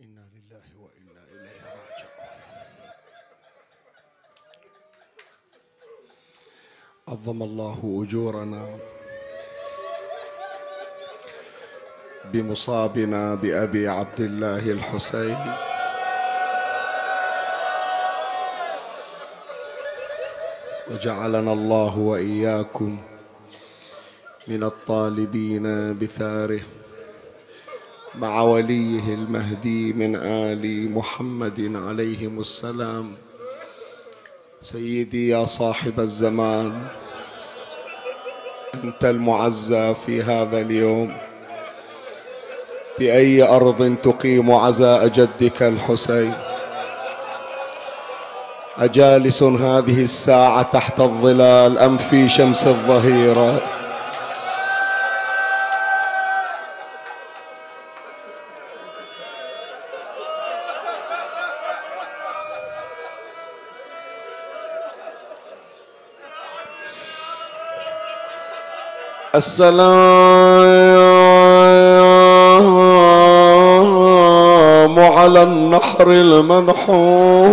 إنا لله وإنا إليه راجعون. عظم الله أجورنا بمصابنا بأبي عبد الله الحسين. وجعلنا الله وإياكم من الطالبين بثاره. مع وليه المهدي من آل محمد عليهم السلام. سيدي يا صاحب الزمان أنت المعزى في هذا اليوم. بأي أرض تقيم عزاء جدك الحسين؟ أجالس هذه الساعة تحت الظلال أم في شمس الظهيرة؟ السلام على النحر المنحور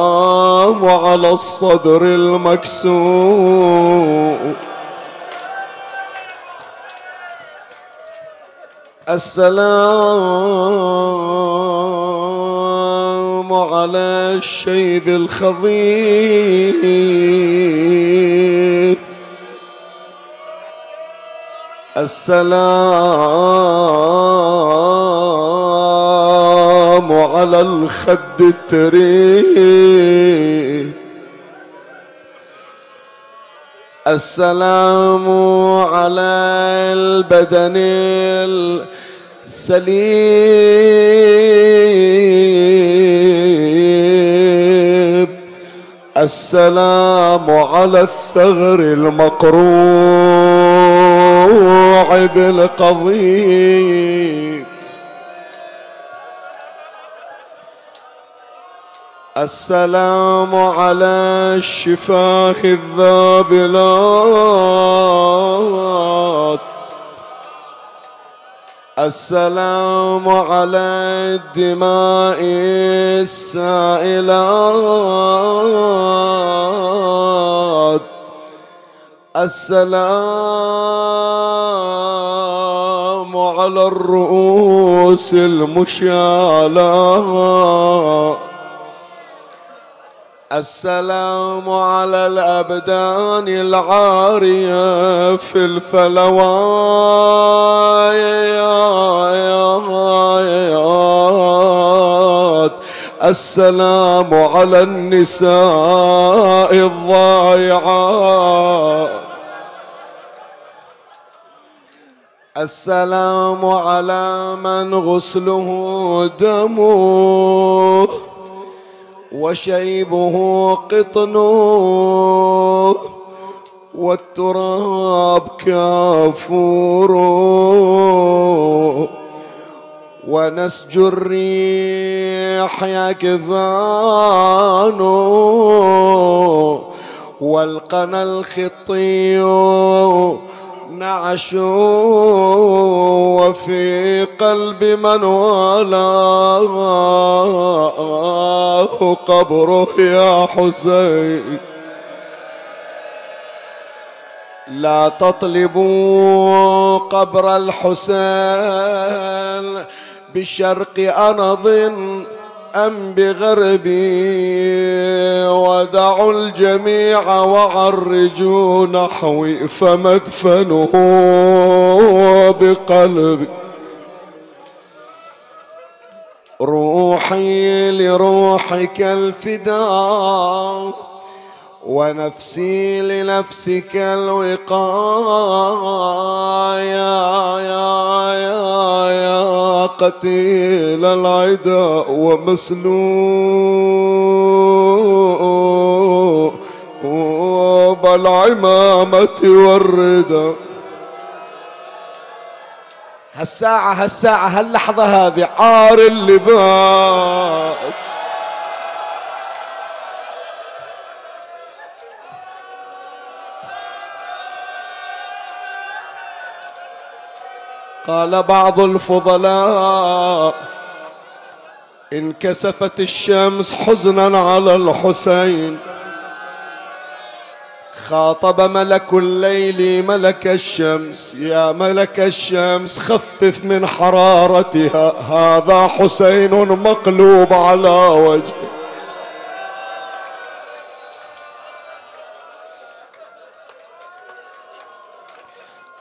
السلام على الصدر المكسور السلام على الشيب الخضير. السلام على الخد التريد. السلام على البدن السليم السلام على الثغر المقروع بالقضيب. السلام على الشفاه الذابلات. السلام على الدماء السائلات. السلام على الرؤوس المشالات السلام على الأبدان العارية في الفلوات السلام على النساء الضائعات. السلام على من غسله دمه وشيبه قطنه والتراب كافوره. ونسج الريح يكفانه والقنا الخطي نعش وفي قلب من والاه قبره يا حسين. لا تطلبوا قبر الحسين بشرق أنض أم بغربي ودعوا الجميع وعرجوا نحوي فمدفنه بقلبي. روحي لروحك الفداء. ونفسي لنفسك الوقاية يا يا يا قتيل العدا ومسلوب العمامة والردى هالساعة هالساعة هاللحظة هذه عار اللباس. قال بعض الفضلاء انكسفت الشمس حزنا على الحسين. خاطب ملك الليل ملك الشمس يا ملك الشمس خفف من حرارتها هذا حسين مقلوب على وجهه.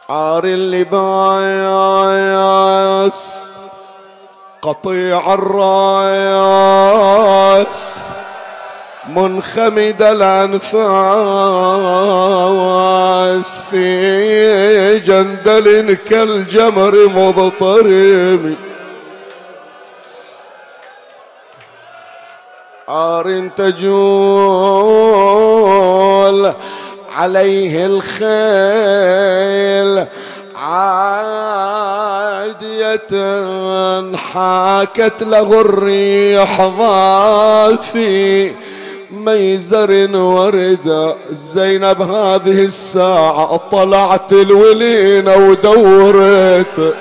عار اللباس قطيع الراياس منخمد الأنفاس في جندل كالجمر مضطرم. عار تجول عليه الخيل عادية حاكت له الريح ضافي ميزر ورد زينب هذه الساعة طلعت الولينة ودورت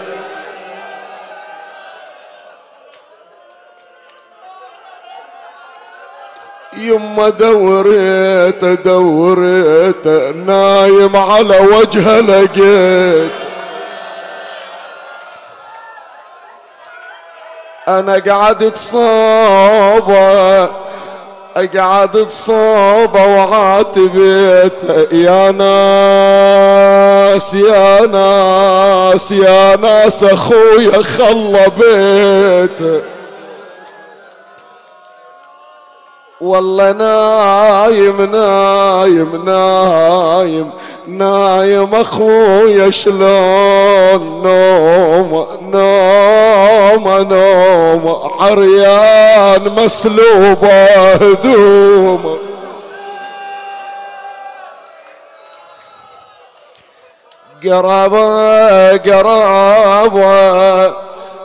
يما دوريت دوريت نايم على وجهه لقيت. أنا قعدت صوبه قعدت صوبه وعاتبيت يا ناس يا ناس يا ناس أخويا خلى بيته والله نايم نايم نايم نايم أخويا شلون؟ نوم نوم نوم عريان مسلوبة هدوم. قرابة قرابة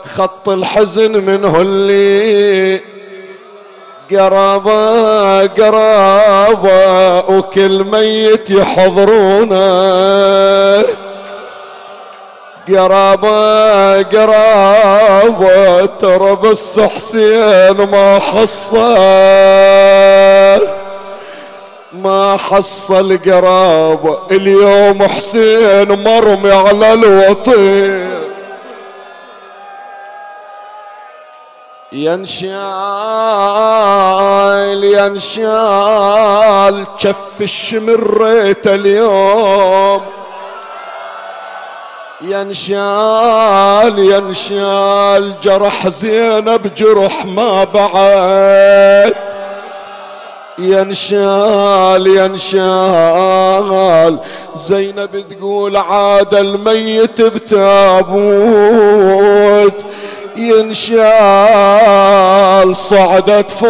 خط الحزن منه اللي قرابة قرابة وكل ميت يحضرونه. قرابة قرابة ترى بس حسين ما حصل. ما حصل قرابة اليوم حسين مرمي على الوطين ينشال ينشال شف الشمريت اليوم. ينشال ينشال جرح زينب جرح ما بعد. ينشال ينشال زينب تقول عاد الميت بتابوت. ينشال صعدت فوق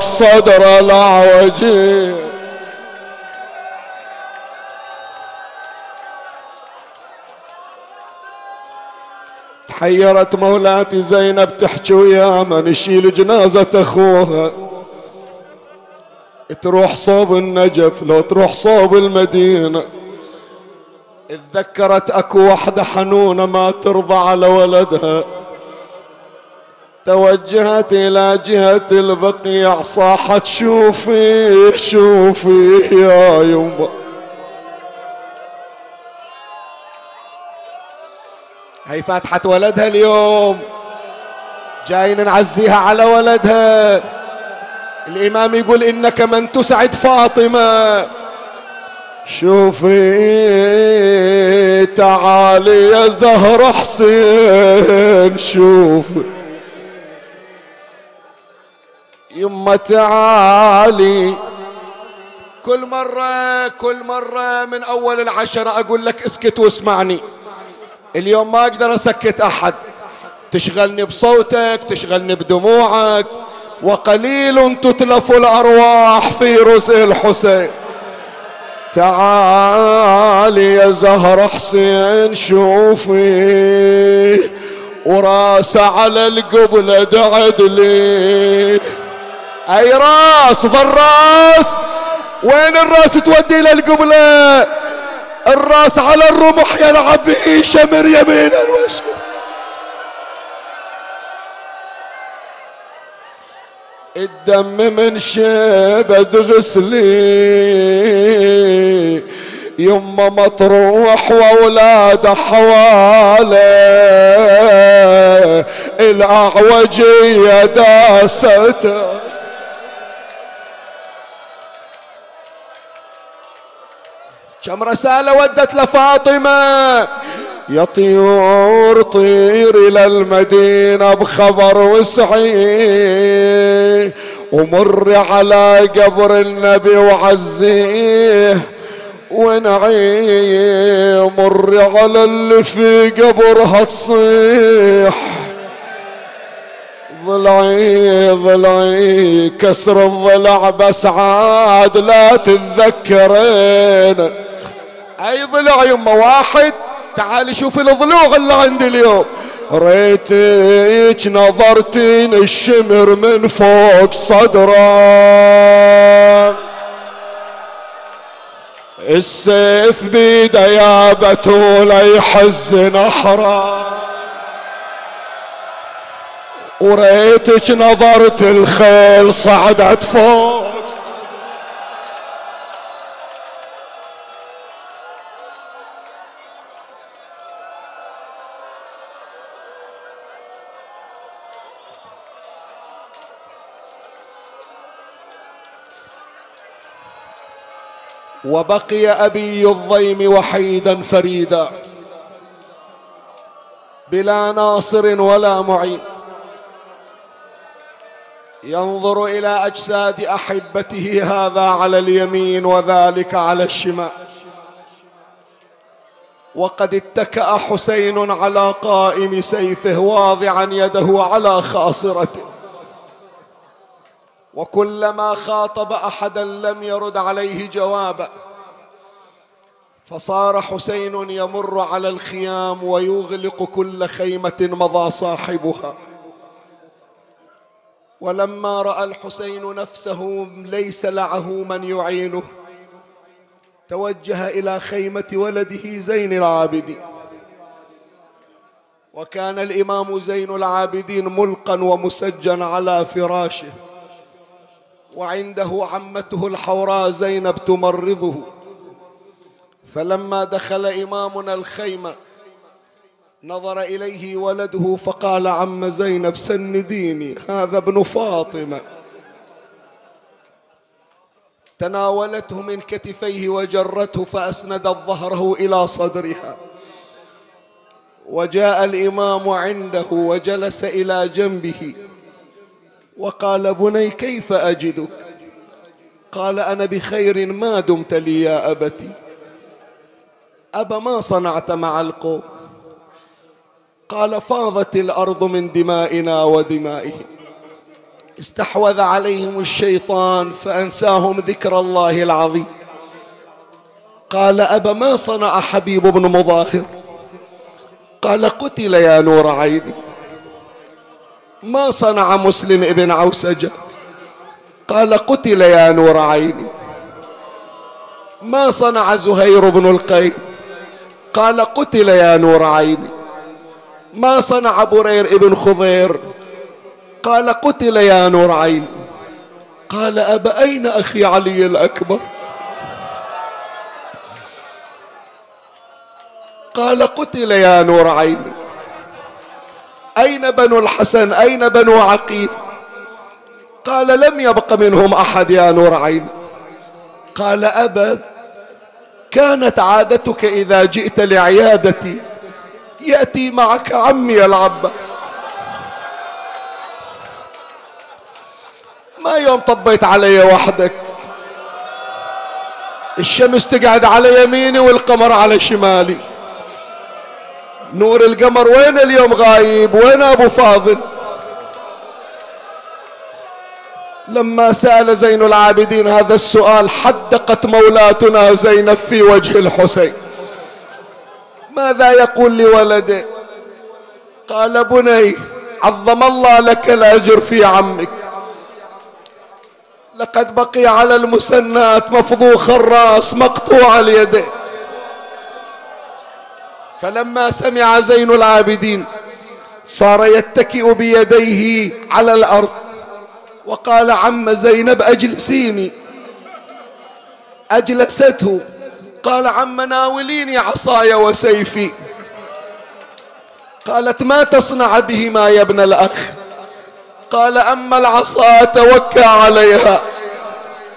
صدر العوجي تحيرت مولاتي زينب تحكي ويا من نشيل جنازة أخوها. تروح صوب النجف لو تروح صوب المدينة. اتذكرت أكو وحدة حنونة ما ترضى على ولدها. توجهت إلى جهة البقيع صاحت شوفي شوفي يا يمه هي فاتحة ولدها اليوم. جايين نعزيها على ولدها. الإمام يقول إنك من تسعد فاطمة. شوفي تعالي يا زهر حسين شوفي. يما تعالي. كل مرة كل مرة من أول العشرة أقول لك اسكت واسمعني. اليوم ما أقدر أسكت أحد. تشغلني بصوتك تشغلني بدموعك. وقليل تتلف الأرواح في رزق الحسين. تعالي يا زهر حسين شوفي وراس على القبلة دعد لي. أي راس؟ ظل راس. وين الراس تودي للقبلة الراس على الرمح يلعب شمر يمينا وشمال الدم من شبد غسلي يما مطروح وأولاد حواله الاعوجية داسته. كم رسالة ودت لفاطمة. يا طيور طير إلى المدينة بخبر وسعي ومر على قبر النبي وعزيه ونعي مر على اللي في قبرها تصيح. ضلعي ضلعي كسر الضلع بس عاد لا تتذكرين. أي ضلع يما واحد؟ تعالي شوفي الضلوع اللي عندي اليوم. ريتك نظرتين الشمر من فوق صدره السيف بيده يا بتول يحز نحره وريتك نظرت الخيل صعدت فوق. وبقي أبي الضيم وحيدا فريدا. بلا ناصر ولا معين. ينظر إلى أجساد أحبته هذا على اليمين وذلك على الشمال. وقد اتكأ حسين على قائم سيفه واضعا يده على خاصرته. وكلما خاطب أحدا لم يرد عليه جوابا فصار حسين يمر على الخيام ويغلق كل خيمة مضى صاحبها. ولما رأى الحسين نفسه ليس لعه من يعينه. توجه إلى خيمة ولده زين العابدين. وكان الإمام زين العابدين ملقا ومسجا على فراشه. وعنده عمته الحوراء زينب تمرضه. فلما دخل إمامنا الخيمة نظر إليه ولده فقال عم زينب سنديني هذا ابن فاطمة. تناولته من كتفيه وجرته فاسندت ظهره إلى صدرها. وجاء الإمام عنده وجلس إلى جنبه. وقال بني كيف أجدك؟ قال أنا بخير ما دمت لي يا أبتي. أبا ما صنعت مع القوم؟ قال فاضت الأرض من دمائنا ودمائهم. استحوذ عليهم الشيطان فأنساهم ذكر الله العظيم. قال أبا ما صنع حبيب بن مظاهر؟ قال قتل يا نور عيني. ما صنع مسلم ابن عوسجة قال قتل يا نور عيني. ما صنع زهير بن القيم؟ قال قتل يا نور عيني. ما صنع برير ابن خضير؟ قال قتل يا نور عيني. قال أبا أين أخي علي الأكبر؟ قال قتل يا نور عيني. أين بنو الحسن؟ أين بنو عقيل؟ قال لم يبق منهم أحد يا نور عيني قال أبا كانت عادتك إذا جئت لعيادتي يأتي معك عمي العباس. ما يوم طبيت علي وحدك؟ الشمس تقعد على يميني والقمر على شمالي. نور القمر وين اليوم غايب؟ وين أبو فاضل؟ لما سأل زين العابدين هذا السؤال حدقت مولاتنا زينب في وجه الحسين. ماذا يقول لولده؟ قال بني عظم الله لك الأجر في عمك. لقد بقي على المسنات مفضوخ الراس مقطوع اليدين. فلما سمع زين العابدين صار يتكئ بيديه على الأرض وقال عم زينب أجلسيني. أجلسته. قال عم ناوليني عصاي وسيفي. قالت ما تصنع بهما يا ابن الأخ؟ قال أما العصا توكى عليها.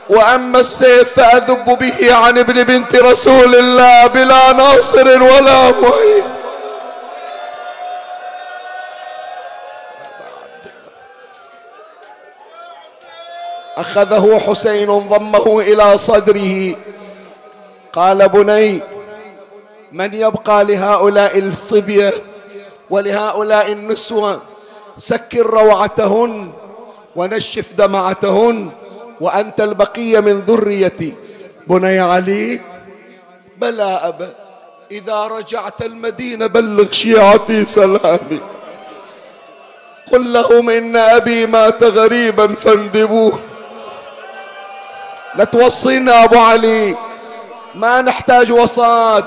وأما السيف فأذب به عن ابن بنت رسول الله بلا ناصر ولا معين. أخذه حسين ضمه إلى صدره. قال بني من يبقى لهؤلاء الصبية ولهؤلاء النسوة؟ سكر روعتهن ونشف دمعتهن. وأنت البقية من ذريتي. بني علي. بلى أبا إذا رجعت المدينة بلغ شيعتي سلامي. قل لهم إن أبي مات غريبا فاندبوه. لا توصينا أبو علي. ما نحتاج وصاد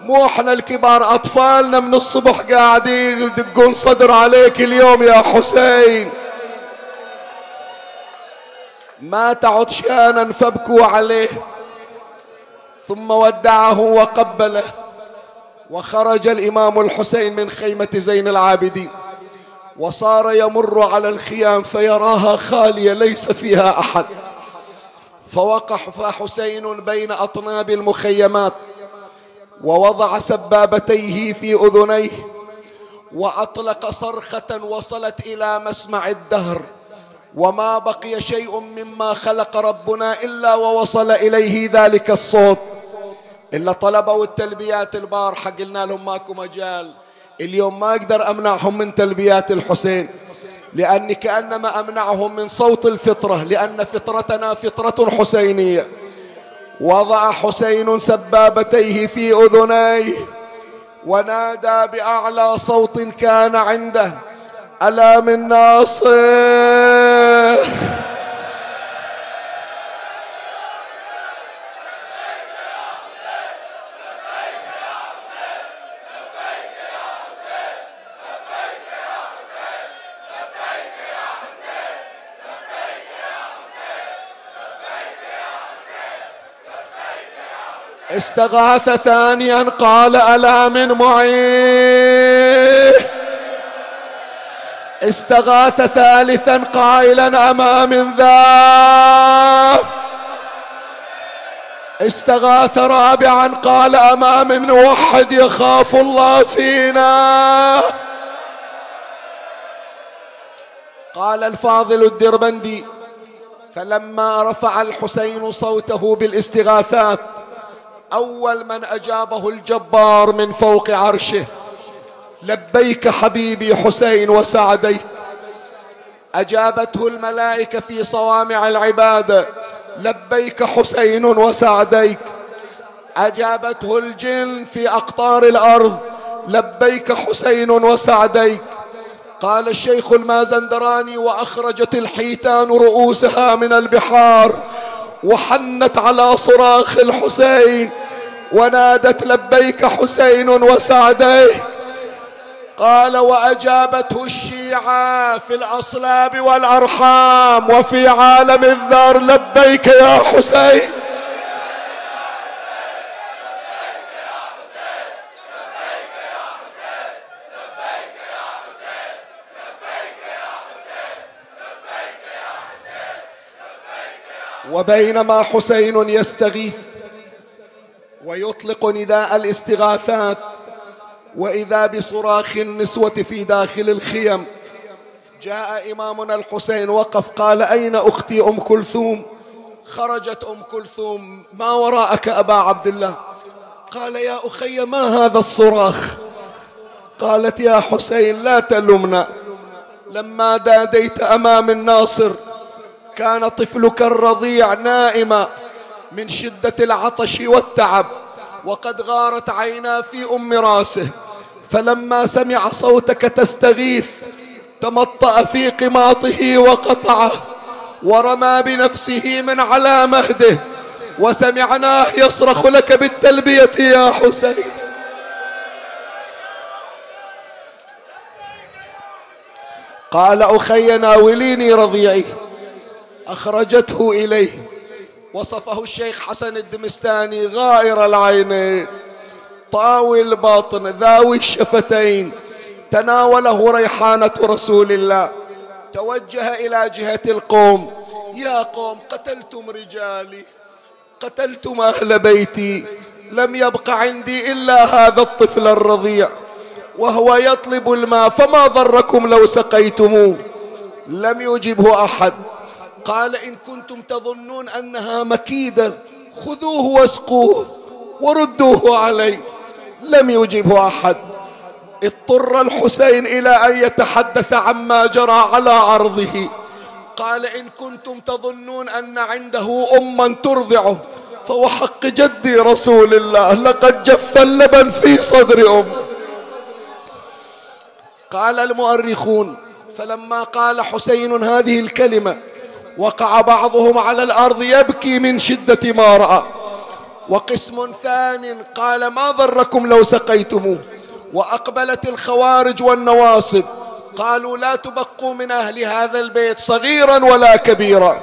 مو إحنا الكبار أطفالنا من الصبح قاعدين يدقون صدر عليك اليوم يا حسين. ما تعد شانا فابكوا عليه ثم ودعه وقبله وخرج الإمام الحسين من خيمة زين العابدين وصار يمر على الخيام فيراها خالية ليس فيها أحد. فوقف حسين بين أطناب المخيمات ووضع سبابتيه في أذنيه وأطلق صرخة وصلت إلى مسمع الدهر. وما بقي شيء مما خلق ربنا إلا ووصل إليه ذلك الصوت. إلا طلبوا التلبيات البارحه قلنا لهم ماكو مجال. اليوم ما أقدر أمنعهم من تلبيات الحسين لأني كأنما أمنعهم من صوت الفطرة لأن فطرتنا فطرة حسينية. وضع حسين سبابتيه في أذنيه ونادى بأعلى صوت كان عنده. ألا من ناصر؟ استغاث ثانيا قال ألا من معين استغاث ثالثا قائلا أما من ذا؟ استغاث رابعا قال أما من موحد يخاف الله فينا؟ قال الفاضل الدربندي فلما رفع الحسين صوته بالاستغاثات أول من أجابه الجبار من فوق عرشه. لبيك حبيبي حسين وسعديك أجابته الملائكة في صوامع العباده لبيك حسين وسعديك أجابته الجن في أقطار الأرض. لبيك حسين وسعديك قال الشيخ المازندراني وأخرجت الحيتان رؤوسها من البحار. وحنت على صراخ الحسين ونادت لبيك حسين وسعديك. قال وأجابته الشيعة في الأصلاب والأرحام وفي عالم الذر لبيك يا حسين. وبينما حسين يستغيث ويطلق نداء الاستغاثات وإذا بصراخ النسوة في داخل الخيم جاء إمامنا الحسين وقف قال أين أختي أم كلثوم؟ خرجت أم كلثوم ما وراءك أبا عبد الله؟ قال يا أخي ما هذا الصراخ؟ قالت يا حسين لا تلمنا. لما داديت أمام الناصر كان طفلك الرضيع نائما من شدة العطش والتعب وقد غارت عينا في أم راسه. فلما سمع صوتك تستغيث تمطأ في قماطه وقطعه ورمى بنفسه من على مهده. وسمعناه يصرخ لك بالتلبية يا حسين. قال أخي ناوليني رضيعي. أخرجته إليه. وصفه الشيخ حسن الدمستاني غائر العينين طاوي البطن ذاوي الشفتين. تناوله ريحانة رسول الله. توجه إلى جهة القوم. يا قوم قتلتم رجالي. قتلتم أهل بيتي. لم يبق عندي إلا هذا الطفل الرضيع. وهو يطلب الماء فما ضركم لو سقيتموه؟ لم يجبه أحد. قال إن كنتم تظنون أنها مكيدة خذوه واسقوه وردوه علي لم يجبه أحد. اضطر الحسين إلى أن يتحدث عما جرى على عرضه. قال إن كنتم تظنون أن عنده أما ترضعه فوحق جدي رسول الله لقد جف اللبن في صدر أم قال المؤرخون فلما قال حسين هذه الكلمة وقع بعضهم على الأرض يبكي من شدة ما رأى. وقسم ثان قال ما ضركم لو سقيتموه وأقبلت الخوارج والنواصب قالوا لا تبقوا من أهل هذا البيت صغيرا ولا كبيرا.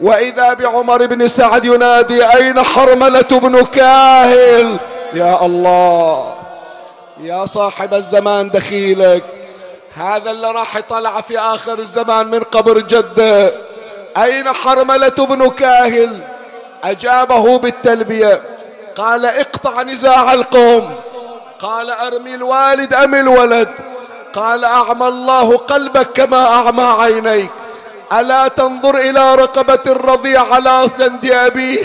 وإذا بعمر بن سعد ينادي أين حرملة بن كاهل؟ يا الله يا صاحب الزمان دخيلك. هذا اللي راح يطلع في آخر الزمان من قبر جدة. أين حرملة بن كاهل؟ أجابه بالتلبية. قال اقطع نزاع القوم. قال أرمي الوالد أم الولد؟ قال أعمى الله قلبك كما أعمى عينيك. ألا تنظر إلى رقبة الرضيع على سند أبيه؟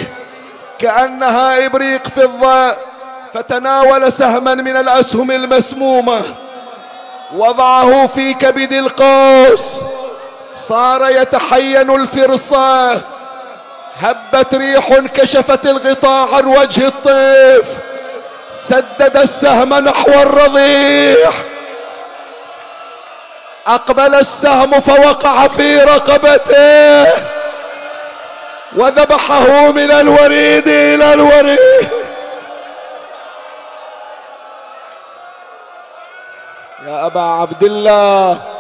كأنها إبريق فضة فتناول سهما من الأسهم المسمومة. وضعه في كبد القوس. صار يتحين الفرصة. هبت ريح كشفت الغطاء عن وجه الطيف. سدد السهم نحو الرضيع أقبل السهم فوقع في رقبته. وذبحه من الوريد إلى الوريد. يا أبا عبد الله.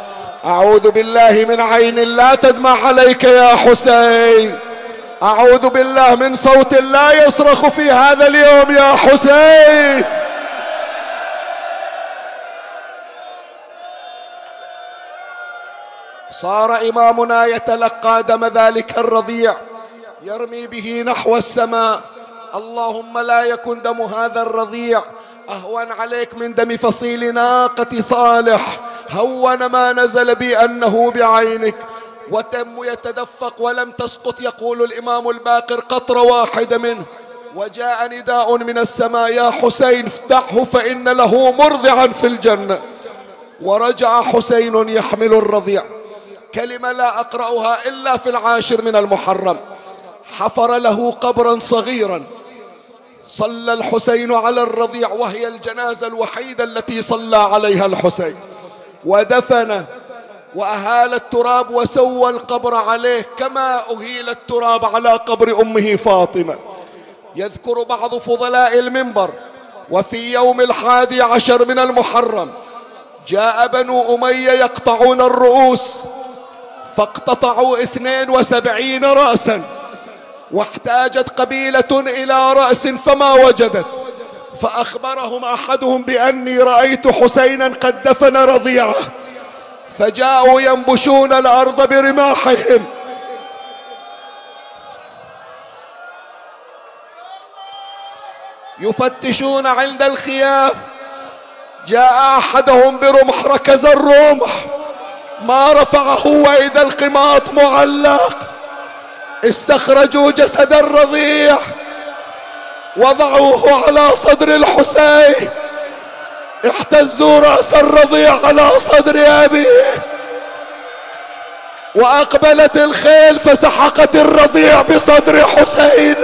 أعوذ بالله من عين لا تدمع عليك يا حسين. أعوذ بالله من صوت لا يصرخ في هذا اليوم يا حسين. صار إمامنا يتلقى دم ذلك الرضيع يرمي به نحو السماء. اللهم لا يكن دم هذا الرضيع أهون عليك من دم فصيل ناقة صالح. هون ما نزل بي أنه بعينك. وتم يتدفق ولم تسقط يقول الإمام الباقر قطرة واحدة منه. وجاء نداء من السماء يا حسين افتحه فإن له مرضعا في الجنة. ورجع حسين يحمل الرضيع. كلمة لا أقرأها إلا في العاشر من المحرم. حفر له قبرا صغيرا. صلى الحسين على الرضيع وهي الجنازة الوحيدة التي صلى عليها الحسين. ودفن وأهال التراب وسوى القبر عليه كما أهيل التراب على قبر أمه فاطمة. يذكر بعض فضلاء المنبر وفي يوم الحادي عشر من المحرم جاء بنو أمية يقطعون الرؤوس فاقتطعوا اثنين وسبعين رأسا واحتاجت قبيلة إلى رأس فما وجدت. فأخبرهم أحدهم بأني رأيت حسينا قد دفن رضيعه فجاءوا ينبشون الأرض برماحهم. يفتشون عند الخيام. جاء أحدهم برمح ركز الرمح ما رفعه وإذا القماط معلق. استخرجوا جسد الرضيع. وضعوه على صدر الحسين. احتزوا رأس الرضيع على صدر أبيه. وأقبلت الخيل فسحقت الرضيع بصدر حسين.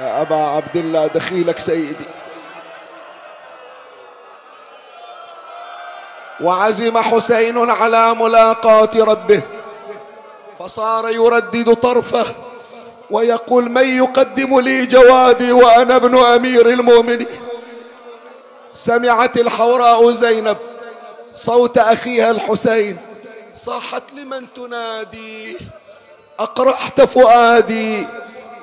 يا أبا عبد الله دخيلك سيدي. وعزم حسين على ملاقاة ربه. فصار يردد طرفه ويقول من يقدم لي جوادي وأنا ابن أمير المؤمنين؟ سمعت الحوراء زينب صوت أخيها الحسين صاحت لمن تنادي؟ أقرحت فؤادي؟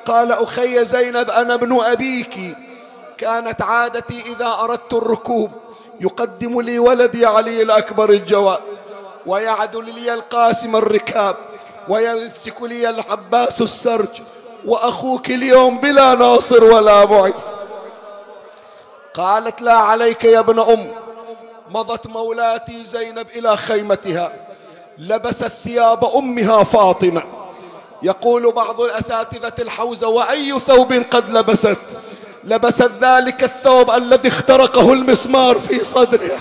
قال أخي زينب أنا ابن أبيك. كانت عادتي إذا أردت الركوب. يقدم لي ولدي علي الأكبر الجواد. ويعدل لي القاسم الركاب. ويمسك لي العباس السرج وأخوك اليوم بلا ناصر ولا معين. قالت لا عليك يا ابن أم. مضت مولاتي زينب إلى خيمتها. لبست ثياب أمها فاطمة. يقول بعض الأساتذة الحوزة وأي ثوب قد لبست. لبست ذلك الثوب الذي اخترقه المسمار في صدرها.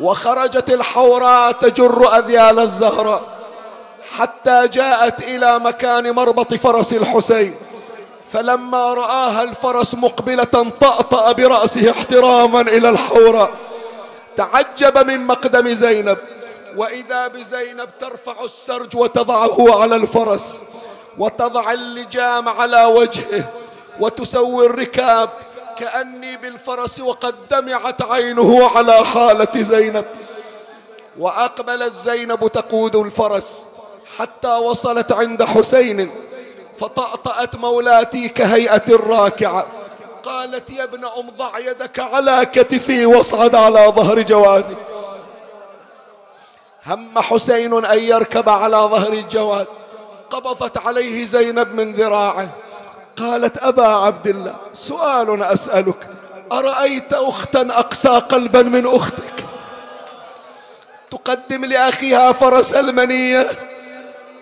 وخرجت الحوراء تجر أذيال الزهراء حتى جاءت إلى مكان مربط فرس الحسين. فلما رآها الفرس مقبلة طأطأ برأسه احتراما إلى الحوراء تعجب من مقدم زينب. وإذا بزينب ترفع السرج وتضعه على الفرس وتضع اللجام على وجهه وتسوي الركاب كأني بالفرس وقد دمعت عينه على حالة زينب. وأقبلت زينب تقود الفرس حتى وصلت عند حسين فطأطأت مولاتي كهيئة الراكعة. قالت يا ابن أم ضع يدك على كتفي واصعد على ظهر جوادي. هم حسين أن يركب على ظهر الجواد. قبضت عليه زينب من ذراعه. قالت أبا عبد الله سؤال أسألك أرأيت أختا أقسى قلبا من أختك؟ تقدم لأخيها فرس المنية.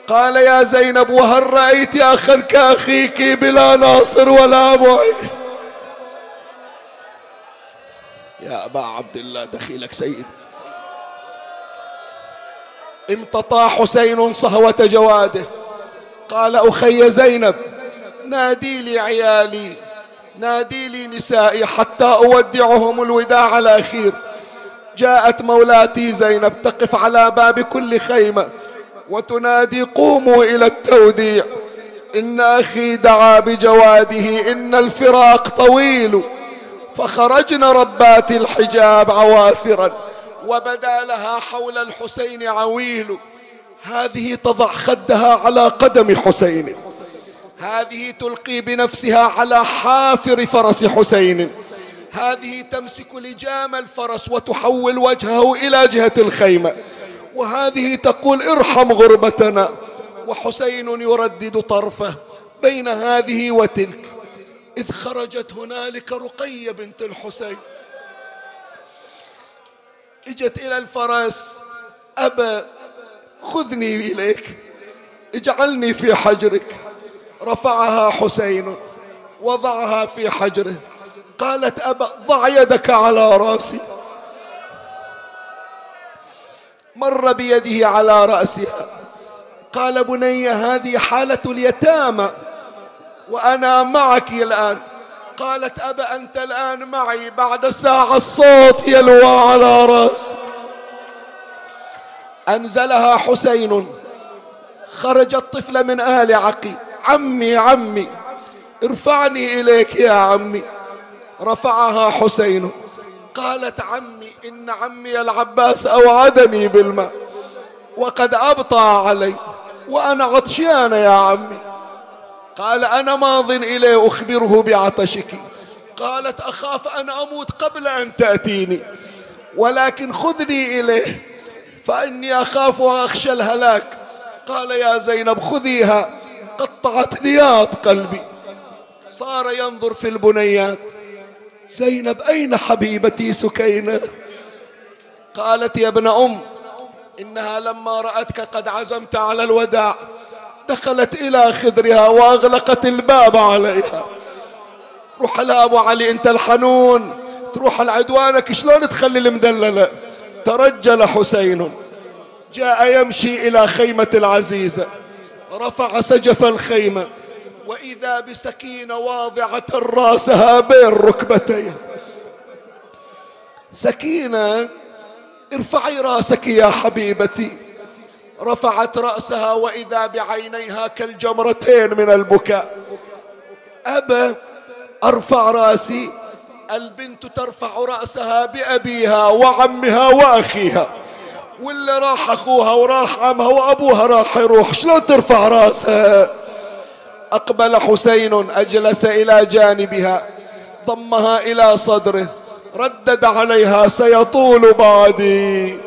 قال يا زينب وهل رأيت أخا كأخيك بلا ناصر ولا معين يا أبا عبد الله دخيلك سيدي امتطى حسين صهوة جواده. قال أخي زينب نادي لي عيالي نادي لي نسائي حتى أودعهم الوداع الأخير جاءت مولاتي زينب تقف على باب كل خيمة وتنادي قوموا إلى التوديع. إن أخي دعا بجواده إن الفراق طويل. فخرجن ربات الحجاب عواثرا وبدا لها حول الحسين عويل. هذه تضع خدها على قدم حسين. هذه تلقي بنفسها على حافر فرس حسين. هذه تمسك لجام الفرس وتحول وجهه إلى جهة الخيمة. وهذه تقول ارحم غربتنا. وحسين يردد طرفه بين هذه وتلك. إذ خرجت هنالك رقية بنت الحسين. إجت إلى الفرس. أبا خذني إليك. اجعلني في حجرك. رفعها حسين وضعها في حجره. قالت أبا ضع يدك على رأسي. مر بيده على رأسها. قال بني هذه حالة اليتامى وأنا معك الآن. قالت أبا أنت الآن معي بعد ساعة الصوت يلوى على رأسي. أنزلها حسين. خرج الطفل من آل عقيل. عمي عمي ارفعني إليك يا عمي. رفعها حسين. قالت عمي إن عمي العباس أوعدني بالماء وقد أبطى علي وأنا عطشان يا عمي. قال أنا ماض إليه أخبره بعطشك. قالت أخاف أن أموت قبل أن تأتيني ولكن خذني إليه فإني أخاف وأخشى الهلاك. قال يا زينب خذيها. قطعت نياط قلبي. صار ينظر في البنيات. زينب أين حبيبتي سكينة؟ قالت يا ابن أم إنها لما رأتك قد عزمت على الوداع دخلت إلى خدرها وأغلقت الباب عليها. روح لا أبو علي أنت الحنون. تروح لعدوانك شلون تخلي المدللة ترجل حسين. جاء يمشي إلى خيمة العزيزة. رفع سجف الخيمة. وإذا بسكينة واضعة رأسها بين ركبتيه سكينة ارفعي رأسك يا حبيبتي. رفعت رأسها وإذا بعينيها كالجمرتين من البكاء. أبا أرفع رأسي. البنت ترفع رأسها بأبيها وعمها وأخيها. واللي راح أخوها وراح عمها وأبوها راح يروح شلون ترفع رأسها؟ أقبل حسين أجلس إلى جانبها ضمها إلى صدره ردد عليها سيطول بعدي.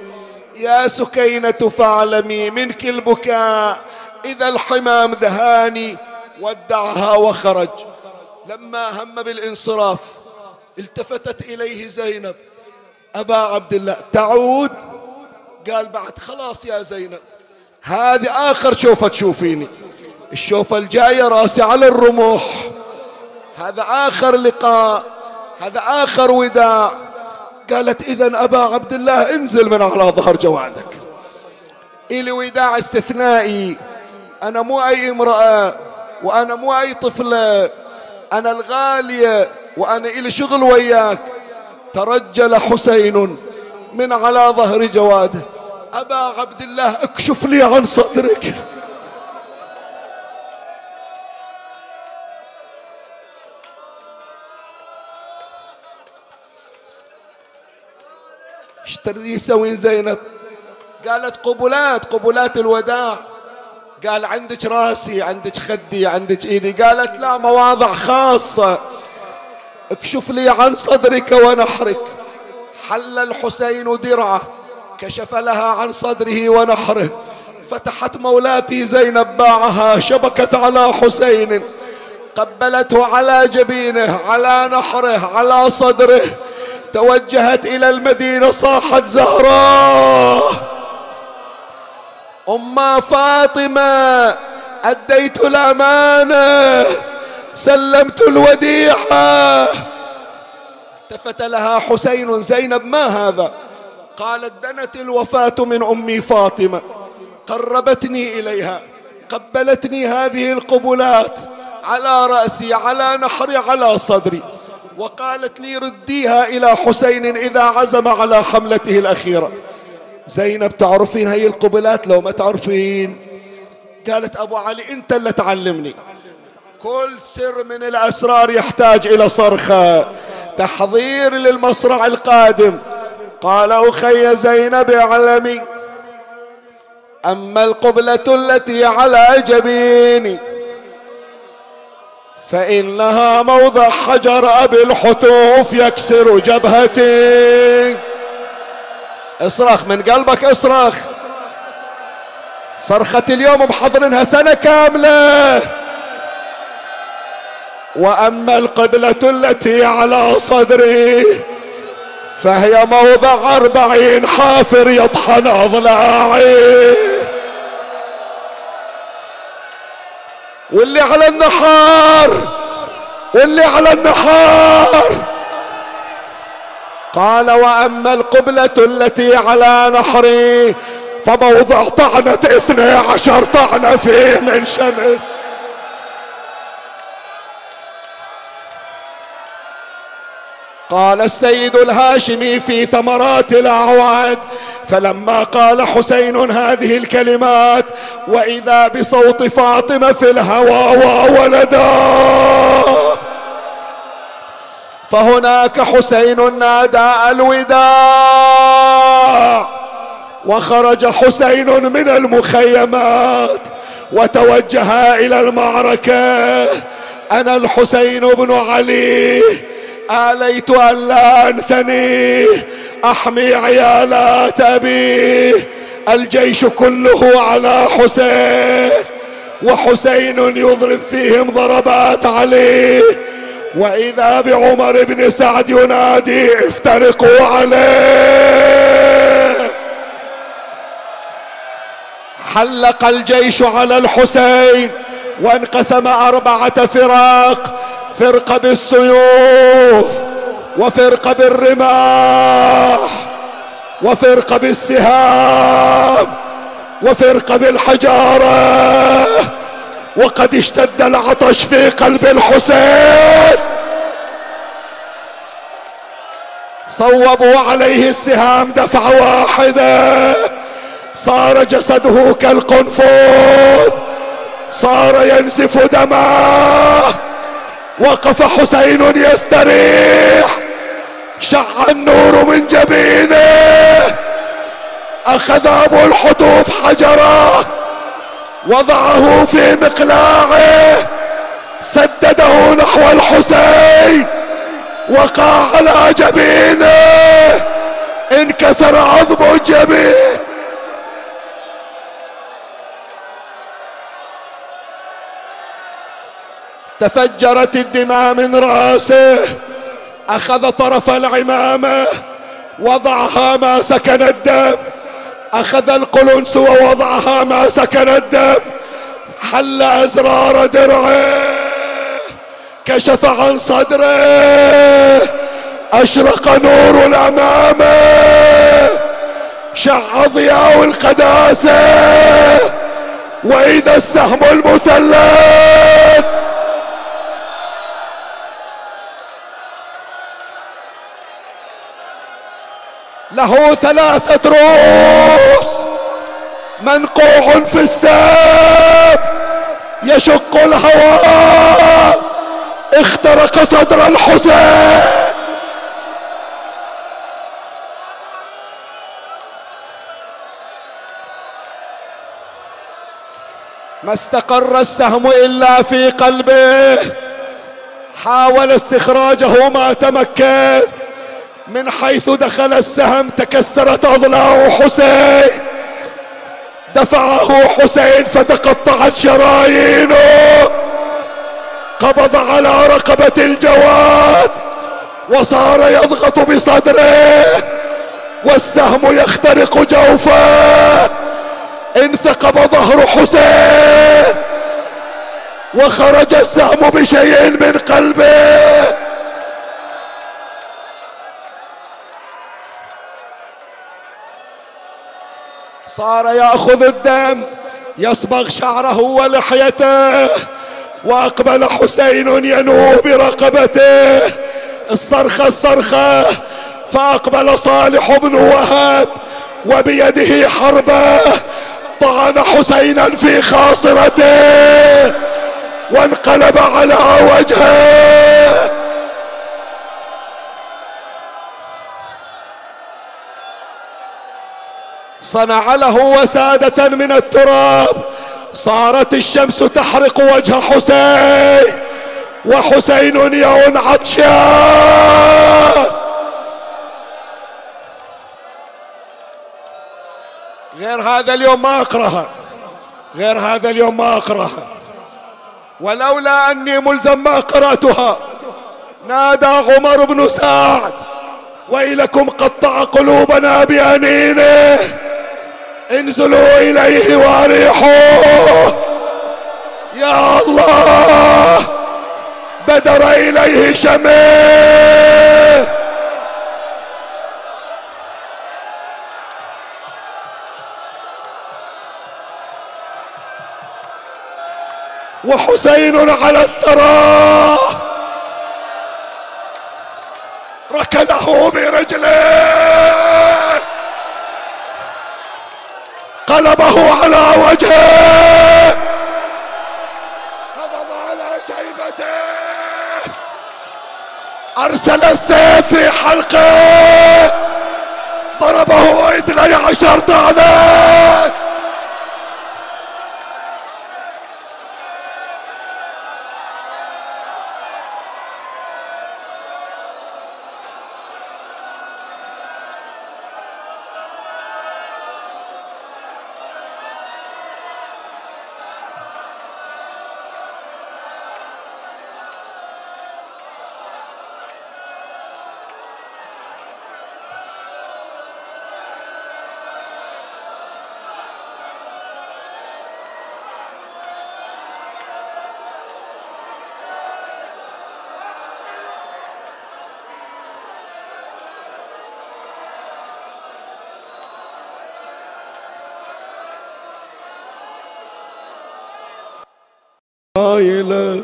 يا سكينة فاعلمي منك البكاء إذا الحمام دهاني ودعها وخرج. لما هم بالانصراف التفتت إليه زينب أبا عبد الله تعود؟ قال بعد خلاص يا زينب هذه آخر شوفة تشوفيني. الشوفة الجاية راسي على الرمح هذا آخر لقاء هذا آخر وداع. قالت إذا أبا عبد الله انزل من على ظهر جوادك. إلي وداع استثنائي. أنا مو أي امرأة وأنا مو أي طفلة. أنا الغالية وأنا إلي شغل وياك. ترجل حسين من على ظهر جواده أبا عبد الله اكشف لي عن صدرك. إيش تريد يسوي زينب. قالت قبلات قبلات الوداع. قال عندك راسي عندك خدي عندك إيدي. قالت لا مواضع خاصة. اكشف لي عن صدرك ونحرك حل الحسين درعة. كشف لها عن صدره ونحره. فتحت مولاتي زينب باعها شبكت على حسين. قبلته على جبينه على نحره على صدره. توجهت إلى المدينة صاحت زهراء. أما فاطمة أديت الأمانة. سلمت الوديعة. التفت لها حسين زينب ما هذا؟ قالت دنت الوفاة من أمي فاطمة. قربتني إليها. قبلتني هذه القبلات. على رأسي على نحري على صدري. وقالت لي رديها إلى حسين إذا عزم على حملته الأخيرة. زينب تعرفين هي القبلات؟ لو ما تعرفين. قالت أبو علي أنت اللي تعلمني. كل سر من الأسرار يحتاج إلى صرخة. تحضير للمصرع القادم. قال أخي زينب اعلمي أما القبلة التي على جبيني فإنها موضع حجر أبي الحتوف يكسر جبهتي. اصرخ من قلبك اصرخ صرخة اليوم محضرينها سنة كاملة. وأما القبلة التي على صدري فهي موضع أربعين حافر يطحن أضلاعي. واللي على النحار واللي على النحار. قال وأما القبلة التي على نحري فموضع طعنة اثني عشر طعنة فيه من شمس. قال السيد الهاشمي في ثمرات الأعواد فلما قال حسين هذه الكلمات وإذا بصوت فاطمة في الهوى وولدا. فهناك حسين نادى الوداع وخرج حسين من المخيمات وتوجه إلى المعركة. أنا الحسين بن علي آليت أن لا أنثني. أحمي عيالات أبيه الجيش كله على حسين. وحسين يضرب فيهم ضربات عليه وإذا بعمر بن سعد ينادي افترقوا عليه. حلق الجيش على الحسين. وانقسم أربعة فراق فرقة بالسيوف وفرقة بالرماح وفرقة بالسهام وفرقة بالحجارة. وقد اشتد العطش في قلب الحسين. صوبوا عليه السهام دفعة واحدة صار جسده كالقنفذ صار ينزف دماه وقف حسين يستريح. شع النور من جبينه. أخذ أبو الحتوف حجره. وضعه في مقلاعه. سدده نحو الحسين. وقع على جبينه. انكسر عظم الجبين تفجرت الدماء من رأسه. أخذ طرف العمامة وضعها ما سكن الدم. أخذ القلنس ووضعها ما سكن الدم. حل أزرار درعه. كشف عن صدره. أشرق نور الأمامة. شع ضياء القداسة. وإذا السهم المثلث له ثلاثة رؤوس منقوع في السام يشق الهواء. اخترق صدر الحسين. ما استقر السهم إلا في قلبه. حاول استخراجه ما تمكن. من حيث دخل السهم تكسرت اضلاع حسين. دفعه حسين فتقطعت شرايينه. قبض على رقبة الجواد وصار يضغط بصدره. والسهم يخترق جوفه. انثقب ظهر حسين. وخرج السهم بشيء من قلبه. صار ياخذ الدم يصبغ شعره ولحيته. وأقبل حسين ينوه برقبته. الصرخة الصرخة. فأقبل صالح بن وهب وبيده حربة. طعن حسينا في خاصرته. وانقلب على وجهه. صنع له وسادة من التراب. صارت الشمس تحرق وجه حسين. وحسين يوم عطشان. غير هذا اليوم ما اقراها غير هذا اليوم ما اقراها ولولا أني ملزم ما قرأتها نادى عمر بن سعد. ويلكم قطع قلوبنا بأنينه. انزلوا إليه وأريحوه. يا الله بدر إليه شمه وحسين على الثرى. ركله برجله. قلبه على وجهه. قبض على شيبته. أرسل السيف في حلقه. ضربه إثني عشر طعنه شايلة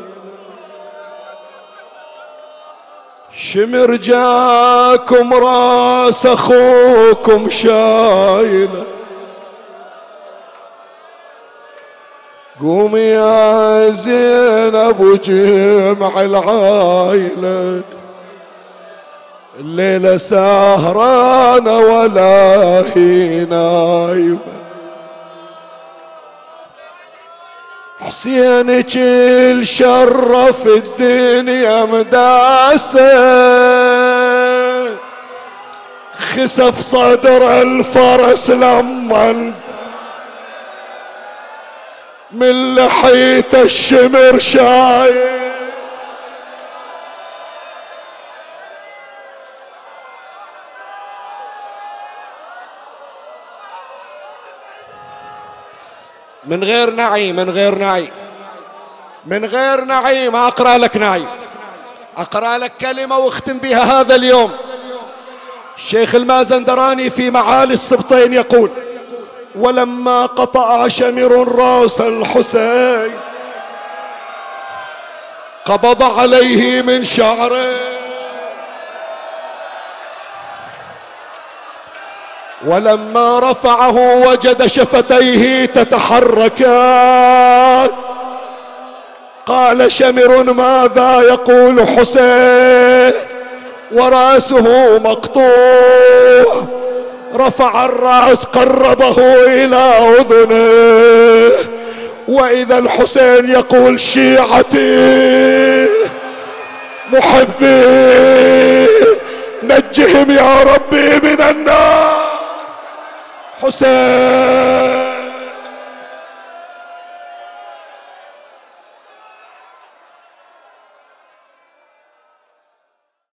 شمر جاكم راس أخوكم شايله قوم يا زينب وجمع العايله الليلة سهرانة ولا هي نايمة. حسين كل شرف الدنيا مداسة. خسف صدر الفرس لما من لحية الشمر شايف من غير نعي من غير نعي. من غير نعي ما أقرأ لك نعي. أقرأ لك كلمة واختم بها هذا اليوم. الشيخ المازندراني في معالي السبطين يقول ولما قطع شمر راس الحسين قبض عليه من شعره ولما رفعه وجد شفتيه تتحركان قال شمر ماذا يقول حسين؟ ورأسه مقطوع. رفع الرأس قربه إلى أذنه. وإذا الحسين يقول شيعتي محبي نجهم يا ربي من النار. حسين